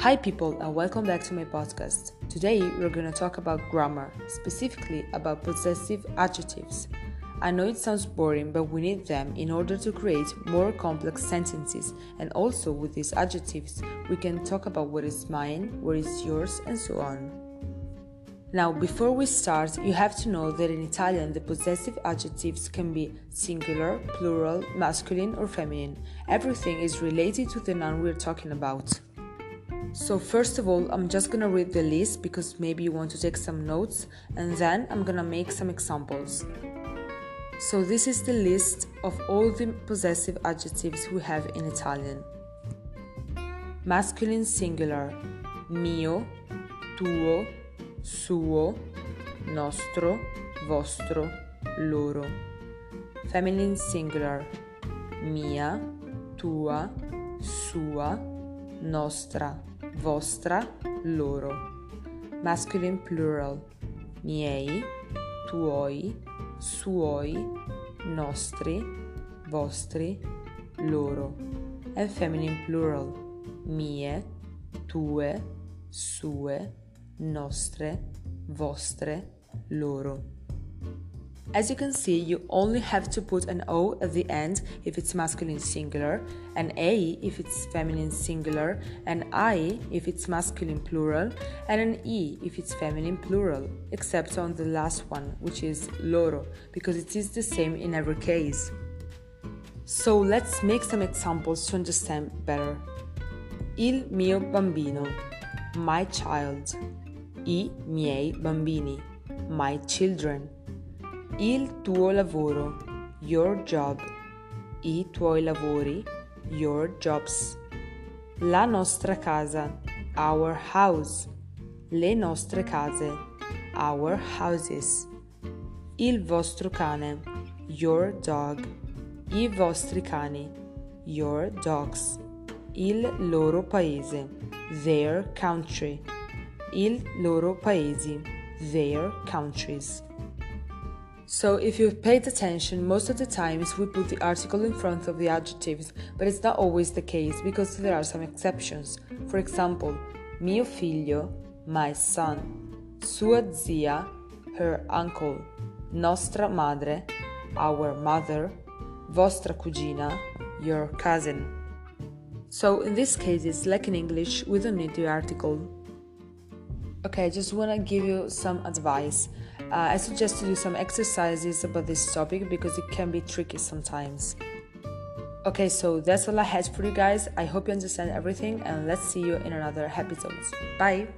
Hi, people, and welcome back to my podcast. Today, we're going to talk about grammar, specifically about possessive adjectives. I know it sounds boring, but we need them in order to create more complex sentences, and also with these adjectives, we can talk about what is mine, what is yours, and so on. Now, before we start, you have to know that in Italian the possessive adjectives can be singular, plural, masculine, or feminine. Everything is related to the noun we're talking about. So, first of all, I'm just gonna read the list because maybe you want to take some notes, and then I'm gonna make some examples. So, this is the list of all the possessive adjectives we have in Italian masculine singular mio, tuo, suo, nostro, vostro, loro. Feminine singular mia, tua, sua, nostra vostra, loro. Masculine plural. Miei, tuoi, suoi, nostri, vostri, loro. And feminine plural. Mie, tue, sue, nostre, vostre, loro. As you can see, you only have to put an O at the end if it's masculine singular, an A if it's feminine singular, an I if it's masculine plural, and an E if it's feminine plural, except on the last one, which is loro, because it is the same in every case. So let's make some examples to understand better. Il mio bambino, my child. I miei bambini, my children il tuo lavoro, your job, i tuoi lavori, your jobs, la nostra casa, our house, le nostre case, our houses, il vostro cane, your dog, i vostri cani, your dogs, il loro paese, their country, il loro paesi, their countries. So, if you've paid attention, most of the times we put the article in front of the adjectives, but it's not always the case because there are some exceptions. For example, mio figlio, my son, sua zia, her uncle, nostra madre, our mother, vostra cugina, your cousin. So, in these cases, like in English, we don't need the article. Okay, I just want to give you some advice. Uh, I suggest to do some exercises about this topic because it can be tricky sometimes. Okay, so that's all I had for you guys. I hope you understand everything, and let's see you in another episode. Bye!